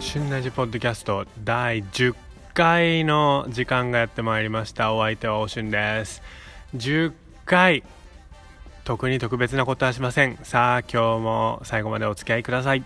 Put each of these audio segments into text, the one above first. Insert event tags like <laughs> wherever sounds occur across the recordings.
旬ラジポッドキャスト第10回の時間がやってまいりました。お相手はおしゅんです。10回特に特別なことはしません。さあ今日も最後までお付き合いください。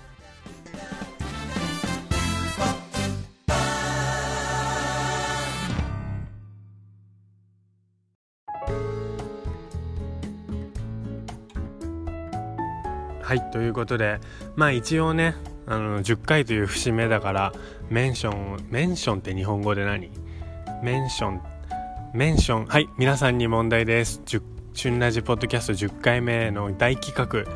はいということでまあ一応ねあの10回という節目だから mention mentionって日本語で何？ mention mentionはい皆さんに問題です。おしゅんラジポッドキャスト10回目の大企画。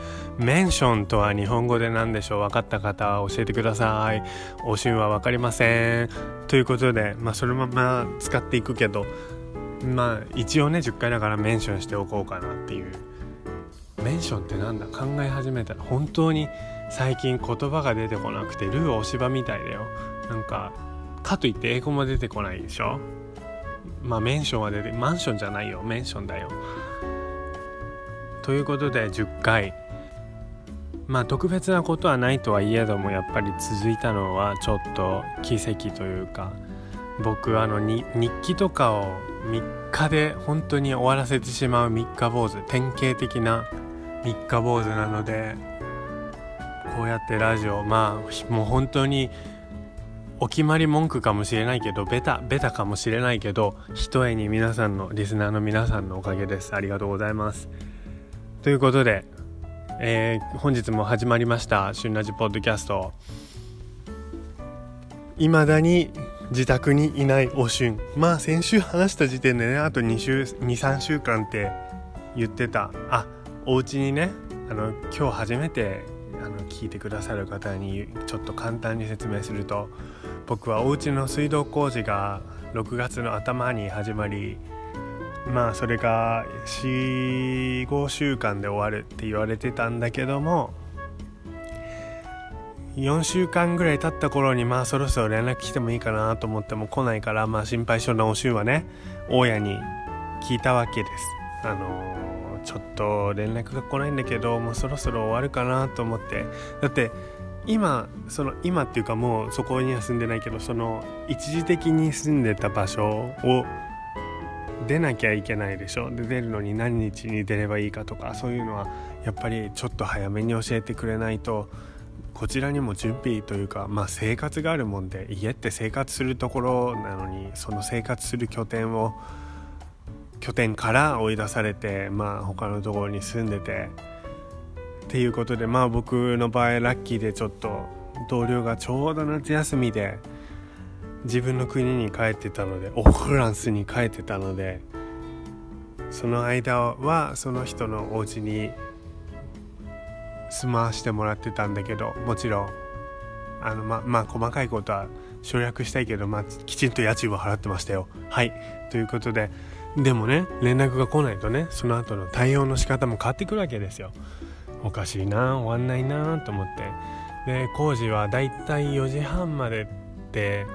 mentionとは日本語で何でしょう？分かった方は教えてください。おしゅんは分かりません。ということでまあそのまま使っていくけどまあ一応ね10回だから mentionしておこうかなっていう。メンションってなんだ？考え始めた。ら本当に最近言葉が出てこなくてルーお芝みたいだよ。なんかかといって英語も出てこないでしょ？まあメンションは出てマンションじゃないよ。メンションだよ。ということで10回。まあ特別なことはないとはいえどもやっぱり続いたのはちょっと奇跡というか僕あの日記とかを3日で本当に終わらせてしまう三日坊主典型的な三日坊主なのでこうやってラジオまあもう本当にお決まり文句かもしれないけどベタベタかもしれないけどひとえに皆さんのリスナーの皆さんのおかげです。ありがとうございます。ということで、えー、本日も始まりました「旬ラジポッドキャスト」いまだに自宅にいないおしゅんまあ先週話した時点でねあと2週23週間って言ってた。あお家にねあの今日初めてあの聞いてくださる方にちょっと簡単に説明すると僕はお家の水道工事が6月の頭に始まりまあそれが45週間で終わるって言われてたんだけども4週間ぐらい経った頃にまあそろそろ連絡来てもいいかなと思っても来ないからまあ心配性なおしゅうはね大家に聞いたわけです。あの、ちょっと連絡が来ないんだけどもうそろそろ終わるかなと思って。だって今その今っていうかもうそこには住んでないけどその一時的に住んでた場所を出なきゃいけないでしょ。で出るのに何日に出ればいいかとかそういうのはやっぱりちょっと早めに教えてくれないとこちらにも準備というか、まあ、生活があるもんで家って生活するところなのにその生活する拠点を拠点から追い出されて、まあ、他のところに住んでてっていうことでまあ僕の場合ラッキーでちょっと同僚がちょうど夏休みで自分の国に帰ってたのでオフランスに帰ってたのでその間はその人のお家に住まわしてもらってたんだけどもちろんあのままあ細かいことは省略したいけど、まあ、きちんと家賃は払ってましたよ。はいということででもね連絡が来ないとねその後の対応の仕方も変わってくるわけですよ。おかしいな終わんないなと思ってで工事はだいたい4時半までって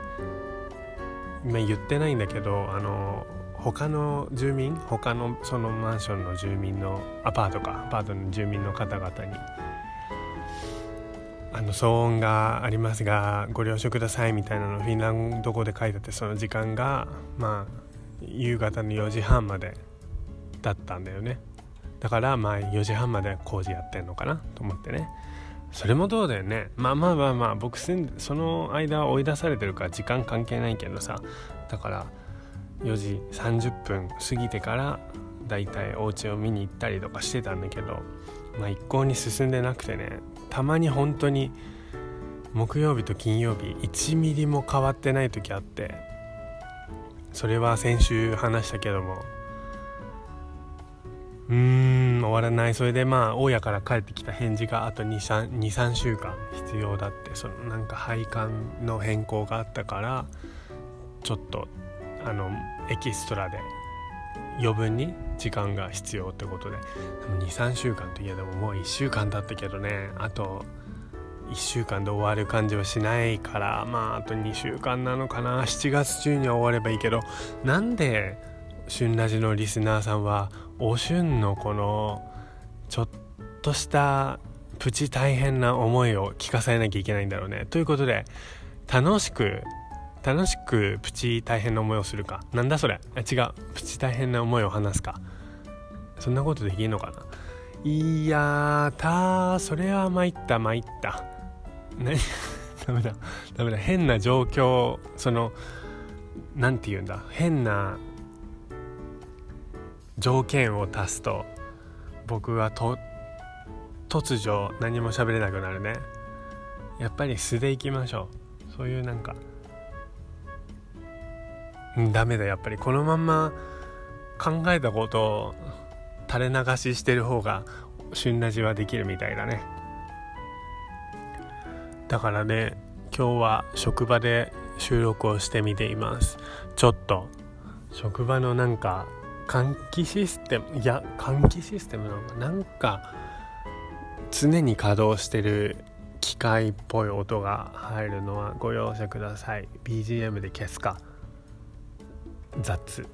今言ってないんだけどあの他の住民他のそのマンションの住民のアパートかアパートの住民の方々にあの騒音がありますがご了承くださいみたいなのフィンランド語で書いてあってその時間がまあ夕方の4時半までだったんだよね。だからまあ4時半まで工事やってんのかなと思ってね。それもどうだよね。まあまあまあまあ僕その間は追い出されてるから時間関係ないけどさ。だから4時30分過ぎてからだいたいお家を見に行ったりとかしてたんだけどまあ一向に進んでなくてね。たまに本当に木曜日と金曜日1ミリも変わってない時あってそれは先週話したけども。うーん終わらない。それでまあ大家から帰ってきた返事があと23週間必要だって。そのなんか配管の変更があったからちょっとあのエキストラで余分に時間が必要ってことで。23週間といえどももう1週間経ったけどね。あと1週間で終わる感じはしないからまああと2週間なのかな。7月中には終わればいいけどなんで旬ラジのリスナーさんはお旬のこのちょっとしたプチ大変な思いを聞かされなきゃいけないんだろうね。ということで楽しく楽しくプチ大変な思いをするか。なんだそれ？違う。プチ大変な思いを話すか。そんなことできんのかな。いやーたそれは参った参った。何？<laughs> ダメだ。ダメだ。変な状況その何て言うんだ？変な条件を足すと僕はと突如何も喋れなくなるね。やっぱり素でいきましょう。そういうなんかダメだ。やっぱりこのまんま考えたことを垂れ流ししてる方が旬ラジはできるみたいだね。だからね今日は職場で収録をしてみています。ちょっと職場のなんか換気システムいや換気システムなのかなんか常に稼働してる機械っぽい音が入るのはご容赦ください。BGM で消すか。雑。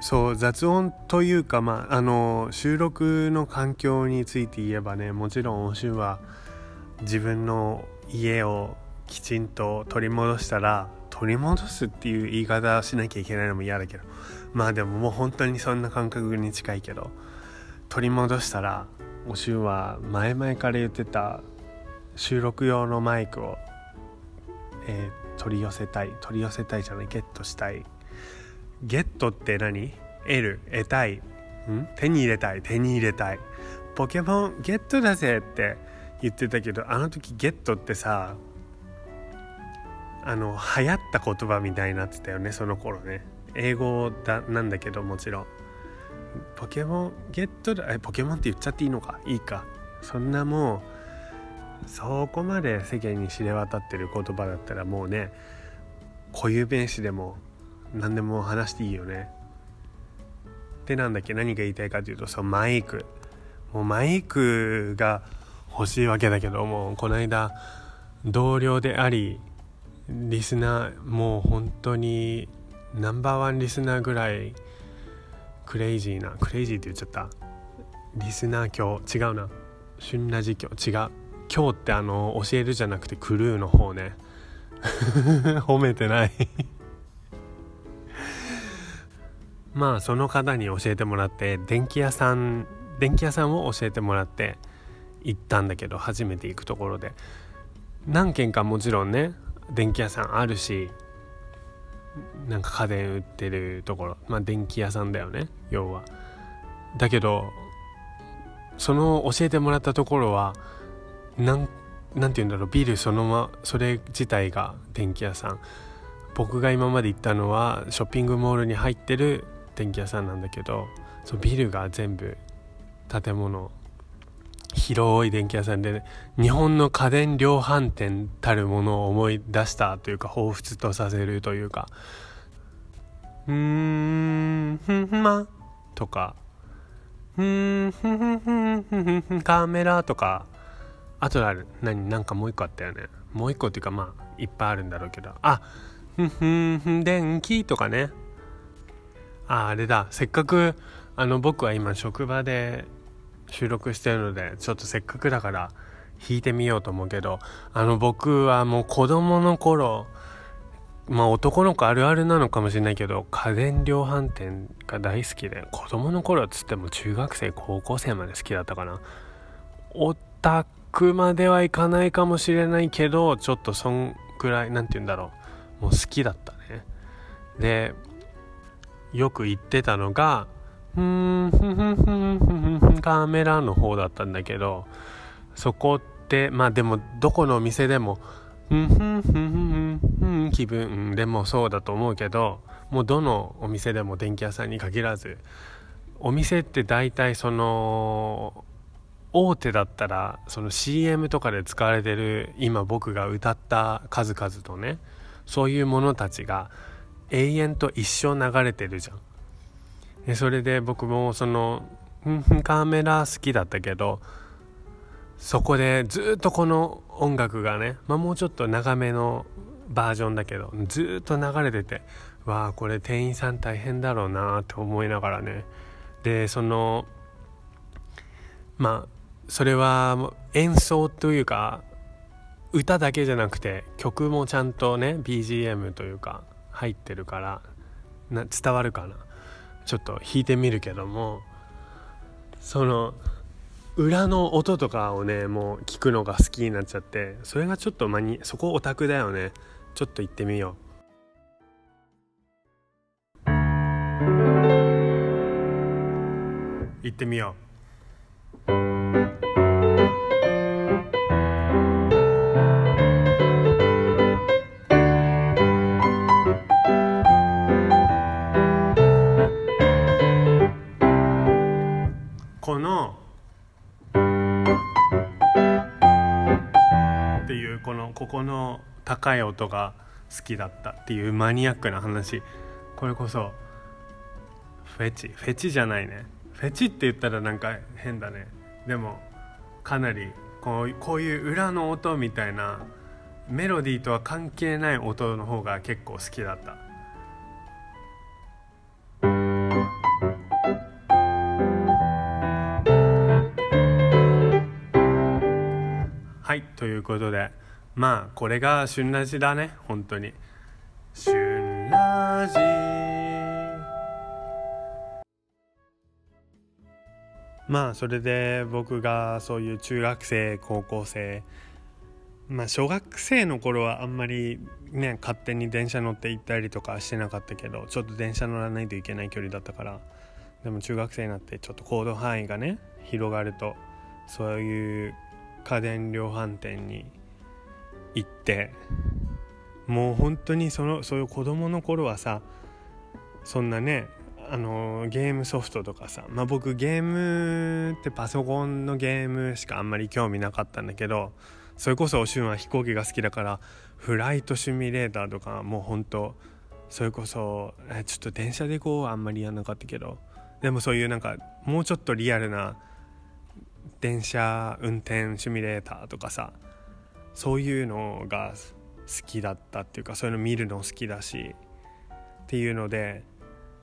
そう雑音というかまああの収録の環境について言えばねもちろんおしゅんは自分の家をきちんと取り戻したら取り戻すっていう言い方しなきゃいけないのも嫌だけどまあでももう本当にそんな感覚に近いけど取り戻したらおしゅんは前々から言ってた収録用のマイクを、えー、取り寄せたい取り寄せたいじゃないゲットしたいゲットって何？得る得たい。ん？手に入れたい。手に入れたい。ポケモンゲットだぜって言ってたけどあの時ゲットってさあの流行った言葉みたいになってたよねその頃ね。英語だなんだけどもちろん。ポケモンゲットだえポケモンって言っちゃっていいのか？いいか。そんなもうそこまで世間に知れ渡ってる言葉だったらもうね固有名詞でも何でも話していいよね。でなんだっけ？何が言いたいかというとそのマイク。もうマイクが欲しいわけだけどもこの間同僚でありリスナーもう本当にナンバーワンリスナーぐらいクレイジーなクレイジーって言っちゃった。リスナー今日違うな。旬ラジ今日違う。今日ってあの教えるじゃなくてクルーの方ね。<laughs> 褒めてない。まあその方に教えてもらって電気屋さん電気屋さんを教えてもらって行ったんだけど初めて行くところで。何軒かもちろんね電気屋さんあるしなんか家電売ってるところ。まあ電気屋さんだよね要は。だけどその教えてもらったところはなんなんて言うんだろうビルそのまそれ自体が電気屋さん。僕が今まで行ったのはショッピングモールに入ってる電気屋さんなんだけどそビルが全部建物。広い電気屋さんで、ね、日本の家電量販店たるものを思い出したというか彷彿とさせるというか「うーんふんま」とか「うんふんふんふんふんふんカメラ」とかあとある何なんかもう一個あったよねもう一個っていうかまあいっぱいあるんだろうけどあふんふんふん電気とかねああれだ。せっかくあの僕は今職場で収録してるのでちょっとせっかくだから弾いてみようと思うけどあの僕はもう子供の頃まあ男の子あるあるなのかもしれないけど家電量販店が大好きで子供の頃っつっても中学生高校生まで好きだったかな。オタクまではいかないかもしれないけどちょっとそんぐらい何て言うんだろう。もう好きだったね。でよく言ってたのがうんカメラの方だったんだけどそこってまあでもどこのお店でもふんふんふんふんふん気分でもそうだと思うけどもうどのお店でも電気屋さんに限らずお店って大体その大手だったらその CM とかで使われてる今僕が歌った数々とねそういうものたちが永遠と一生流れてるじゃん。でそれで僕もそのカメラ好きだったけどそこでずっとこの音楽がね、まあ、もうちょっと長めのバージョンだけどずっと流れててわあこれ店員さん大変だろうなって思いながらねでそのまあそれは演奏というか歌だけじゃなくて曲もちゃんとね BGM というか入ってるからな伝わるかな。ちょっと弾いてみるけどもその裏の音とかをねもう聞くのが好きになっちゃってそれがちょっとマニそこオタクだよね。ちょっと行ってみよう。行ってみよう。この高い音が好きだったっていうマニアックな話。これこそフェチ。フェチじゃないね。フェチって言ったらなんか変だね。でもかなりこうこういう裏の音みたいなメロディーとは関係ない音の方が結構好きだった。はいということでまあこれが旬ラジだね本当に。旬ラジまあそれで僕がそういう中学生高校生。まあ小学生の頃はあんまりね勝手に電車乗って行ったりとかしてなかったけどちょっと電車乗らないといけない距離だったから。でも中学生になってちょっと行動範囲がね広がるとそういう家電量販店に行ってもう本当にそのそういう子供の頃はさそんなねあのゲームソフトとかさまあ僕ゲームってパソコンのゲームしかあんまり興味なかったんだけどそれこそおしゅんは飛行機が好きだからフライトシミュレーターとかもうほんとそれこそえちょっと電車で行こうあんまりやんなかったけどでもそういうなんかもうちょっとリアルな電車運転シミュレーターとかさそういうのが好きだったっていうかそういうの見るの好きだしっていうので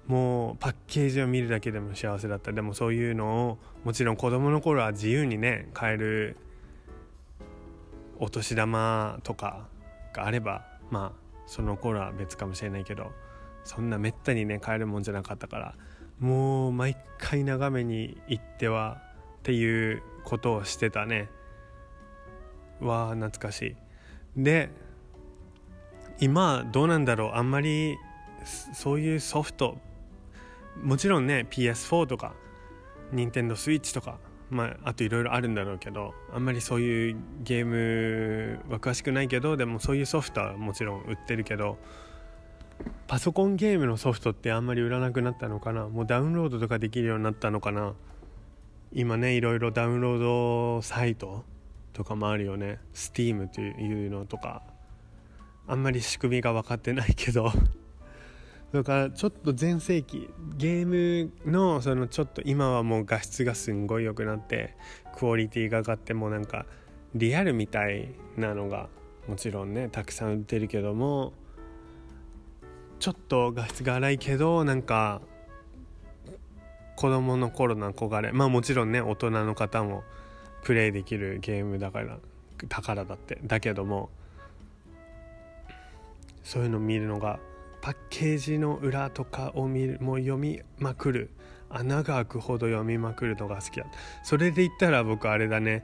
もうパッケージを見るだけでも幸せだった。でもそういうのをもちろん子供の頃は自由にね買えるお年玉とかがあればまあその頃は別かもしれないけどそんなめったにね買えるもんじゃなかったからもう毎回眺めに行ってはっていうことをしてたね。わあ懐かしい。で今どうなんだろう。あんまりそういうソフト。もちろんね PS4 とか NintendoSwitch とかまあ、あといろいろあるんだろうけどあんまりそういうゲームは詳しくないけどでもそういうソフトはもちろん売ってるけどパソコンゲームのソフトってあんまり売らなくなったのかな。もうダウンロードとかできるようになったのかな。今ねいろいろダウンロードサイトとかもあるよね。Steam というのとか。あんまり仕組みが分かってないけど。だからちょっと全盛期ゲームのそのちょっと今はもう画質がすんごい良くなってクオリティが上がってもうなんかリアルみたいなのがもちろんねたくさん売ってるけどもちょっと画質が荒いけどなんか子供の頃の憧れ。まあもちろんね大人の方もプレイできるゲームだからだからだって。だけどもそういうの見るのがパッケージの裏とかを見るもう読みまくる。穴が開くほど読みまくるのが好きだ。それで言ったら僕あれだね。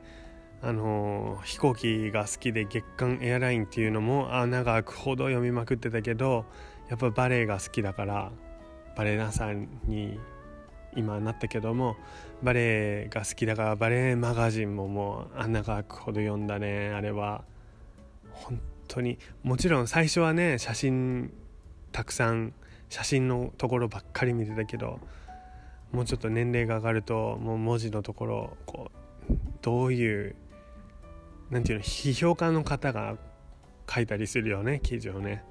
あのー、飛行機が好きで月間エアラインっていうのも穴が開くほど読みまくってたけどやっぱバレエが好きだからバレエダンサーに今なったけどもバレエが好きだからバレエマガジンももう穴が開くほど読んだねあれは。本当に。もちろん最初はね写真たくさん写真のところばっかり見てたけどもうちょっと年齢が上がるともう文字のところこうどういうなんていうの批評家の方が書いたりするよね記事をね。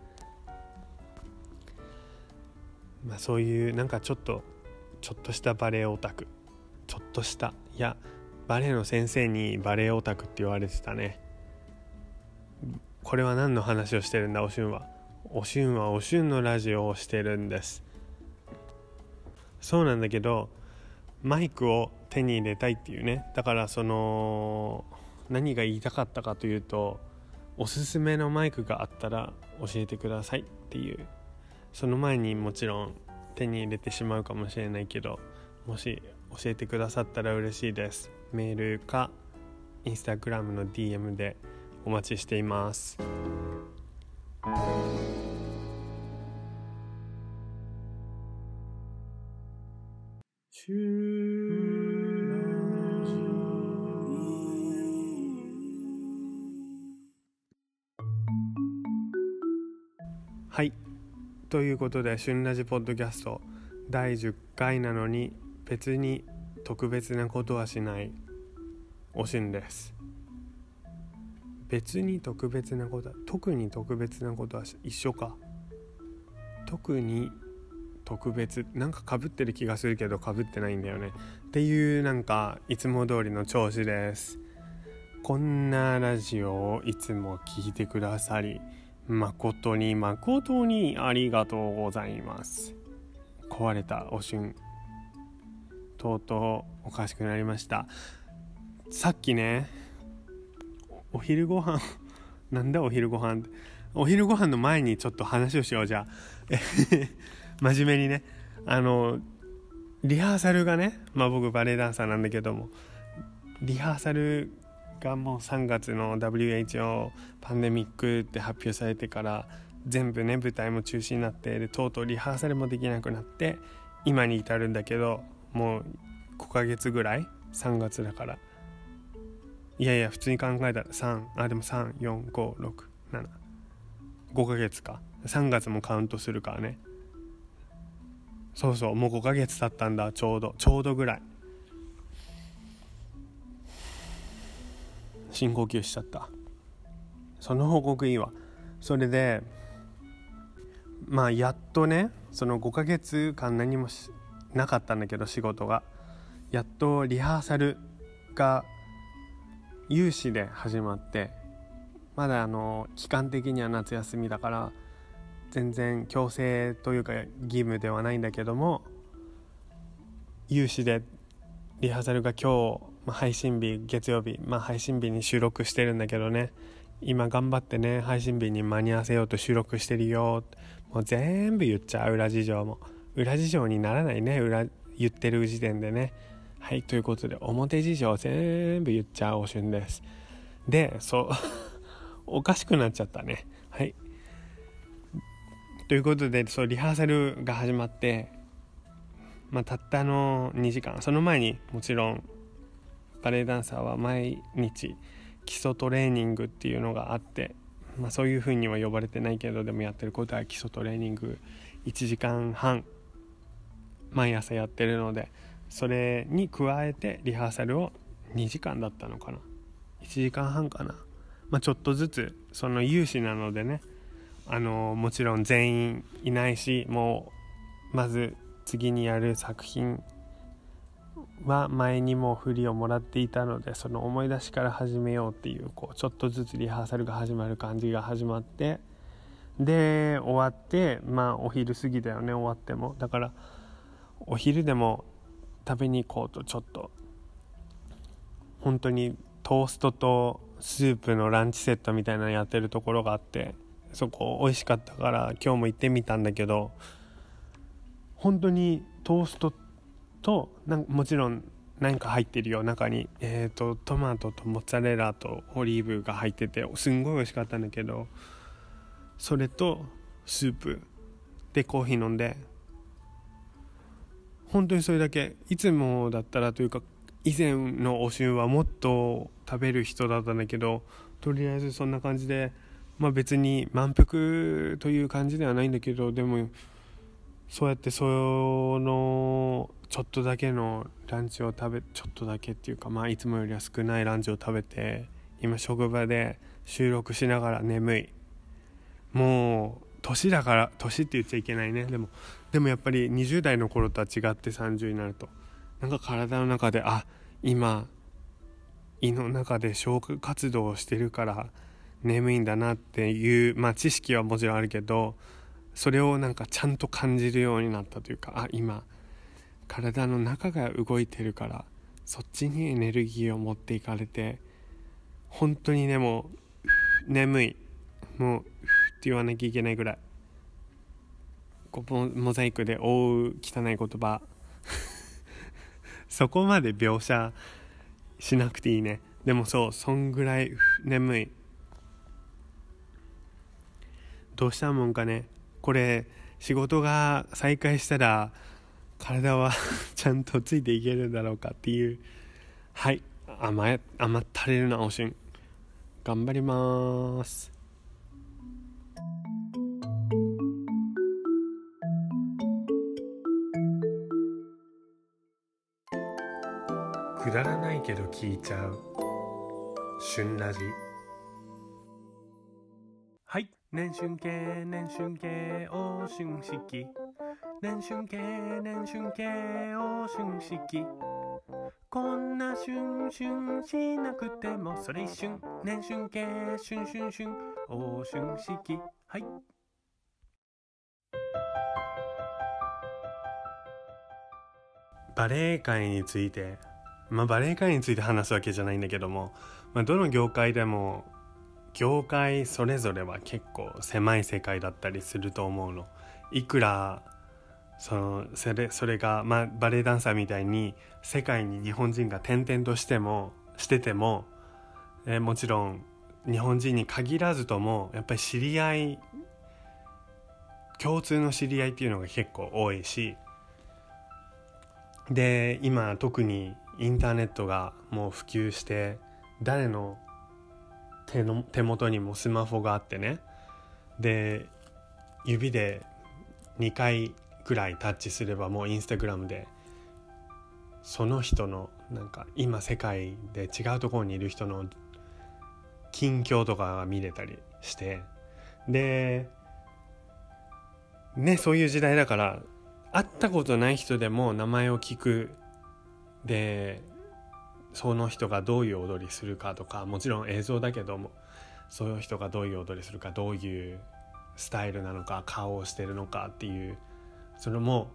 まあ、そういうなんかちょっとちょっとしたバレエオタク。ちょっとした。いやバレエの先生にバレエオタクって言われてたね。これは何の話をしてるんだおしゅんは？おしゅんはおしゅんのラジオをしてるんです。そうなんだけどマイクを手に入れたいっていうね。だからその何が言いたかったかというとおすすめのマイクがあったら教えてくださいっていう。その前にもちろん手に入れてしまうかもしれないけどもし教えてくださったら嬉しいです。メールかインスタグラムの DM でお待ちしています。はい。ということで「旬ラジポッドキャスト」第10回なのに別に特別なことはしないおしんです。別に特別なことは特に特別なことは一緒か。特に特別なんかかぶってる気がするけどかぶってないんだよね。っていうなんかいつも通りの調子です。こんなラジオをいつも聞いてくださり誠に誠にありがとうございます。壊れたおしん。とうとうおかしくなりました。さっきねお昼ご飯 <laughs> なんだお昼ご飯お昼ご飯の前にちょっと話をしようじゃあ。<laughs> 真面目にね。あのリハーサルがねまあ僕バレエダンサーなんだけども。リハーサルがもう3月の WHO パンデミックって発表されてから全部ね舞台も中止になってでとうとうリハーサルもできなくなって今に至るんだけどもう5ヶ月ぐらい？3月だから。いやいや普通に考えたら3あでも34567 5ヶ月か。3月もカウントするからね。そうそうもう5ヶ月経ったんだちょうど。ちょうどぐらい。深呼吸しちゃった。その報告いいわ。それでまあやっとねその5ヶ月間何もなかったんだけど仕事がやっとリハーサルが有志で始まってまだあの期間的には夏休みだから全然強制というか義務ではないんだけども有志でリハーサルが今日、ま、配信日月曜日、まあ、配信日に収録してるんだけどね今頑張ってね配信日に間に合わせようと収録してるよもう全部言っちゃう裏事情も。裏事情にならないね裏言ってる時点でね。はいということで表事情全部言っちゃおしゅんです。でそう <laughs> おかしくなっちゃったね。はい。ということでそうリハーサルが始まってまあ、たったの2時間。その前にもちろんバレエダンサーは毎日基礎トレーニングっていうのがあって、まあ、そういうふうには呼ばれてないけどでもやってることは基礎トレーニング。1時間半。毎朝やってるのでそれに加えてリハーサルを2時間だったのかな。1時間半かな、まあ、ちょっとずつその有志なのでねあのもちろん全員いないしもうまず次にやる作品は前にも振りをもらっていたのでその思い出しから始めようっていうこうちょっとずつリハーサルが始まる感じが始まってで終わってまあお昼過ぎだよね終わっても。だからお昼でも食べに行こうとちょっと。本当にトーストとスープのランチセットみたいなのやってるところがあってそこ美味しかったから今日も行ってみたんだけど本当にトーストとなんもちろん何か入ってるよ中に、えーと、トマトとモッツァレラとオリーブが入っててすんごい美味しかったんだけどそれとスープでコーヒー飲んで本当にそれだけいつもだったらというか以前のお旬はもっと食べる人だったんだけどとりあえずそんな感じでまあ別に満腹という感じではないんだけどでもそうやってそのちょっとだけのランチを食べちょっとだけっていうかまあいつもよりは少ないランチを食べて今職場で収録しながら眠い。もう年だから年って言っちゃいけないね。でもでもやっぱり20代の頃とは違って30になるとなんか体の中であ今胃の中で消化活動をしてるから眠いんだなっていう、まあ、知識はもちろんあるけどそれをなんかちゃんと感じるようになったというかあ今体の中が動いてるからそっちにエネルギーを持っていかれて本当にねもう眠いもうって言わなきゃいけないぐらい。こうモザイクで覆う汚い言葉。<laughs> そこまで描写しなくていいね。でもそうそんぐらい眠い。どうしたもんかね。これ仕事が再開したら体は <laughs> ちゃんとついていけるんだろうかっていう。はい。甘え甘ったれるなおしん。頑張ります。くだらないけど聞いちゃう。旬ラジはい。年春系年春系お春式。年春系年春系お春式。こんなシュンシュンしなくてもそれ一瞬。年春系シュンシュンシュンお春式。はい。バレエ界について。まあバレエ界について話すわけじゃないんだけども、まあ、どの業界でも業界それぞれは結構狭い世界だったりすると思うの。いくらそのそれそれが、まあ、バレエダンサーみたいに世界に日本人が転々としてもしてても、えー、もちろん日本人に限らずともやっぱり知り合い共通の知り合いっていうのが結構多いしで今特にインターネットがもう普及して誰の手の手元にもスマホがあってね。で指で2回ぐらいタッチすればもうインスタグラムでその人のなんか今世界で違うところにいる人の近況とかが見れたりして。でねそういう時代だから会ったことない人でも名前を聞くでその人がどういう踊りするかとかもちろん映像だけどもそういう人がどういう踊りするかどういうスタイルなのか顔をしてるのかっていうそれも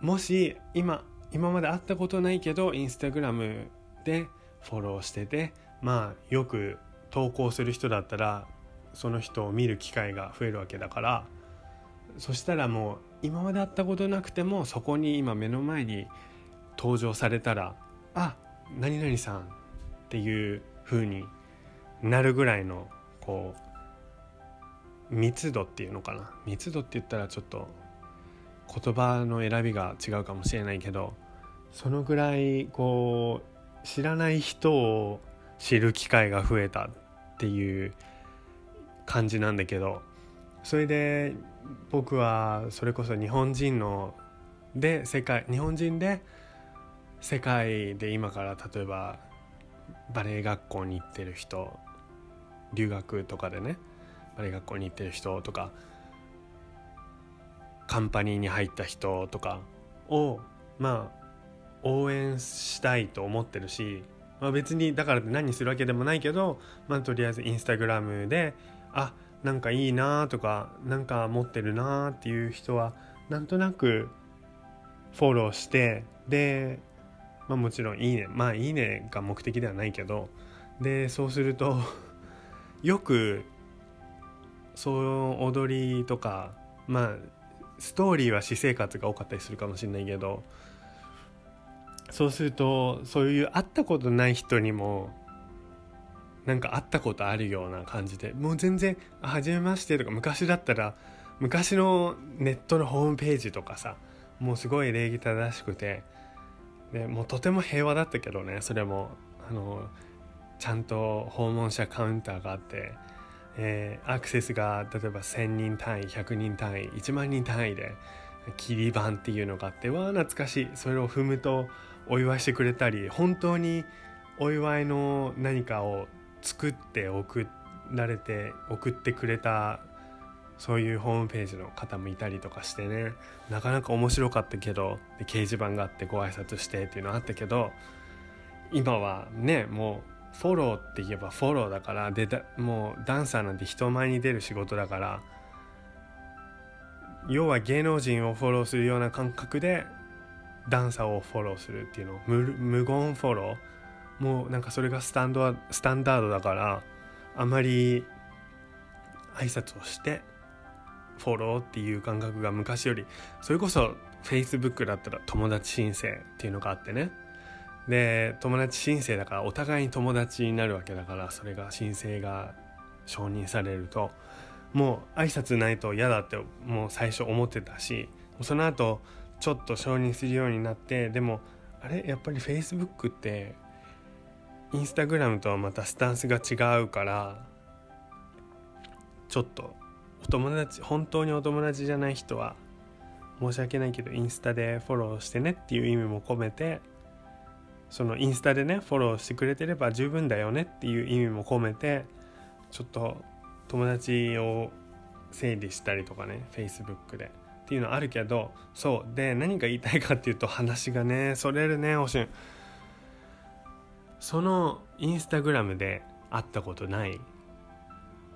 もし今今まで会ったことないけどインスタグラムでフォローしててまあよく投稿する人だったらその人を見る機会が増えるわけだからそしたらもう今まで会ったことなくてもそこに今目の前に登場されたらあ。何々さんっていう風になるぐらいのこう密度っていうのかな。密度って言ったらちょっと言葉の選びが違うかもしれないけどそのぐらいこう知らない人を知る機会が増えたっていう感じなんだけどそれで僕はそれこそ日本人ので世界日本人で世界で今から例えばバレエ学校に行ってる人留学とかでねバレエ学校に行ってる人とかカンパニーに入った人とかをまあ応援したいと思ってるし、まあ、別にだからって何するわけでもないけど、まあ、とりあえずインスタグラムであなんかいいなとかなんか持ってるなっていう人はなんとなくフォローしてで、まあ、もちろんいいね。まあいいねが目的ではないけどでそうすると <laughs> よくそう踊りとかまあストーリーは私生活が多かったりするかもしれないけどそうするとそういう会ったことない人にもなんか会ったことあるような感じでもう全然「はじめまして」とか昔だったら昔のネットのホームページとかさもうすごい礼儀正しくてでもうとても平和だったけどねそれもあのちゃんと訪問者カウンターがあってえー、アクセスが例えば1,000人単位100人単位1万人単位で切り板っていうのがあってわあ懐かしい。それを踏むとお祝いしてくれたり本当にお祝いの何かを作って送られて送ってくれたそういうホームページの方もいたりとかしてねなかなか面白かったけどで掲示板があってご挨拶してっていうのあったけど今はねもうフォローって言えばフォローだからでもうダンサーなんて人前に出る仕事だから要は芸能人をフォローするような感覚でダンサーをフォローするっていうの無無言フォロー。もうなんかそれがスタンドスタンダードだからあまり挨拶をしてフォローっていう感覚が昔よりそれこそ Facebook だったら友達申請っていうのがあってね。で友達申請だからお互いに友達になるわけだからそれが申請が承認されるともう挨拶ないと嫌だってもう最初思ってたしその後ちょっと承認するようになってでもあれ？やっぱり Facebook ってインスタグラムとはまたスタンスが違うからちょっと友達本当にお友達じゃない人は申し訳ないけどインスタでフォローしてねっていう意味も込めてそのインスタでねフォローしてくれてれば十分だよねっていう意味も込めてちょっと友達を整理したりとかね Facebook でっていうのあるけどそう。で何が言いたいかっていうと話がねそれるねおしゅん。そのインスタグラムで会ったことない。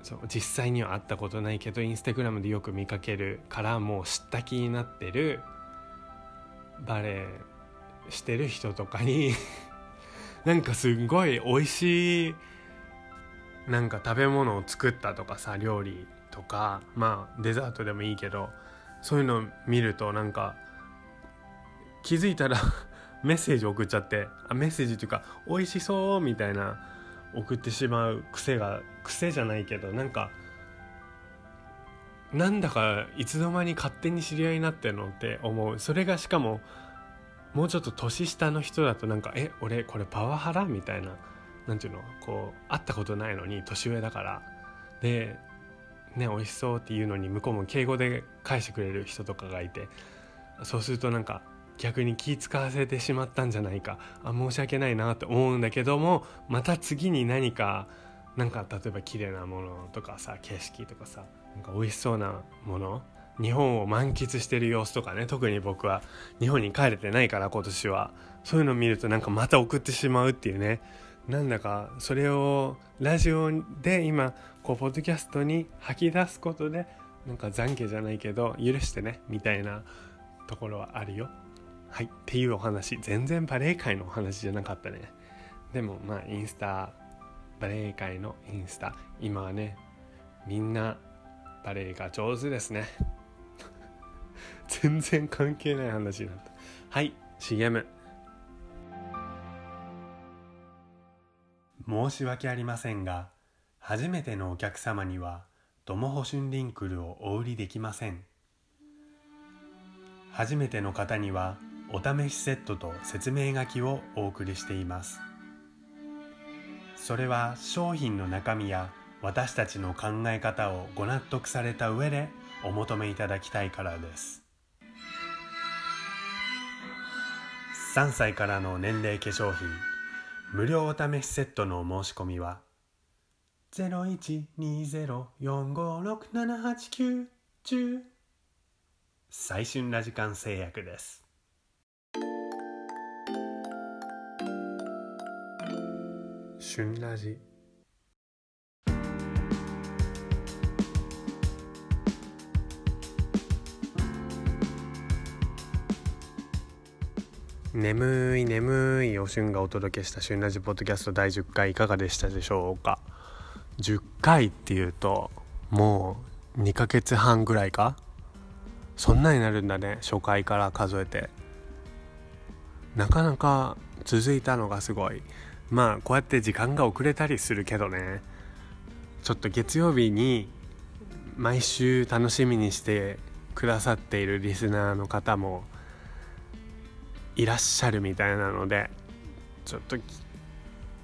そう実際には会ったことないけどインスタグラムでよく見かけるからもう知った気になってるバレエしてる人とかに <laughs> なんかすんごい美味しいなんか食べ物を作ったとかさ料理とかまあデザートでもいいけどそういうの見るとなんか気づいたら <laughs> メッセージ送っちゃってあメッセージっていうか美味しそうみたいな送ってしまう癖が癖じゃないけどなんかなんだかいつの間に勝手に知り合いになってるのって思うそれがしかももうちょっと年下の人だとなんか「え俺これパワハラ?」みたいな何ていうのこう会ったことないのに年上だからでね美味しそうっていうのに向こうも敬語で返してくれる人とかがいてそうするとなんか逆に気使わせてしまったんじゃないか。あ申し訳ないなって思うんだけどもまた次に何かなんか例えば綺麗なものとかさ景色とかさなんか美味しそうなもの日本を満喫してる様子とかね特に僕は日本に帰れてないから今年は。そういうのを見るとなんかまた送ってしまうっていうね。なんだかそれをラジオで今こうポッドキャストに吐き出すことでなんか懺悔じゃないけど許してねみたいなところはあるよ。はいっていうお話。全然バレエ界のお話じゃなかったね。でもまあインスタバレエ界のインスタ。今はねみんなバレエが上手ですね。<laughs> 全然関係ない話になった。はい CM 申し訳ありませんが初めてのお客様にはドモホシュンリンクルをお売りできません。初めての方にはお試しセットと説明書きをお送りしています。それは商品の中身や私たちの考え方をご納得された上でお求めいただきたいからです。3歳からの年齢化粧品無料お試しセットのお申し込みは0120-456-789最春ラジカン製薬です。旬ラジ眠い眠いおしゅんがお届けした旬ラジポッドキャスト第10回いかがでしたでしょうか？10回っていうともう2ヶ月半ぐらいか？そんなになるんだね初回から数えて。なかなか続いたのがすごい。まあこうやって時間が遅れたりするけどね。ちょっと月曜日に毎週楽しみにしてくださっているリスナーの方もいらっしゃるみたいなのでちょっと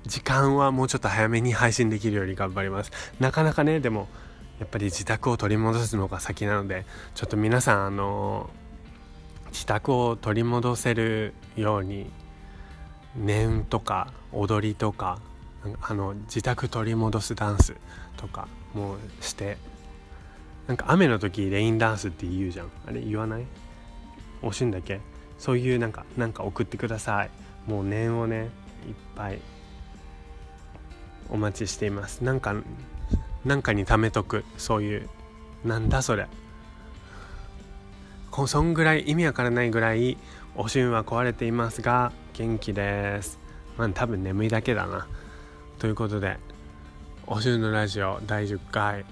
時間はもうちょっと早めに配信できるように頑張ります。なかなかねでもやっぱり自宅を取り戻すのが先なのでちょっと皆さんあの自宅を取り戻せるように念とか踊りとかあの自宅取り戻すダンスとかもしてなんか雨の時レインダンスって言うじゃん。あれ言わない？惜しいんだけ？そういうなんかなんか送ってください。もう念をねいっぱいお待ちしています。なんかなんかに貯めとく。そういうなんだそれこそんぐらい意味わからないぐらいおしゅんは壊れていますが元気です。まあ多分眠いだけだな。ということでおしゅんのラジオ第10回。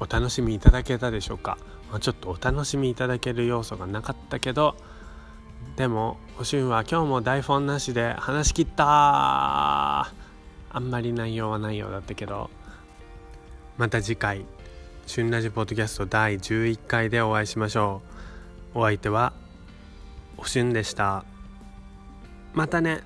お楽しみいただけたでしょうか、まあ、ちょっとお楽しみいただける要素がなかったけどでもおしゅんは今日も台本なしで話し切った。あんまり内容はないようだったけどまた次回「旬ラジポッドキャスト第11回」でお会いしましょう。お相手はおしゅんでした。またね。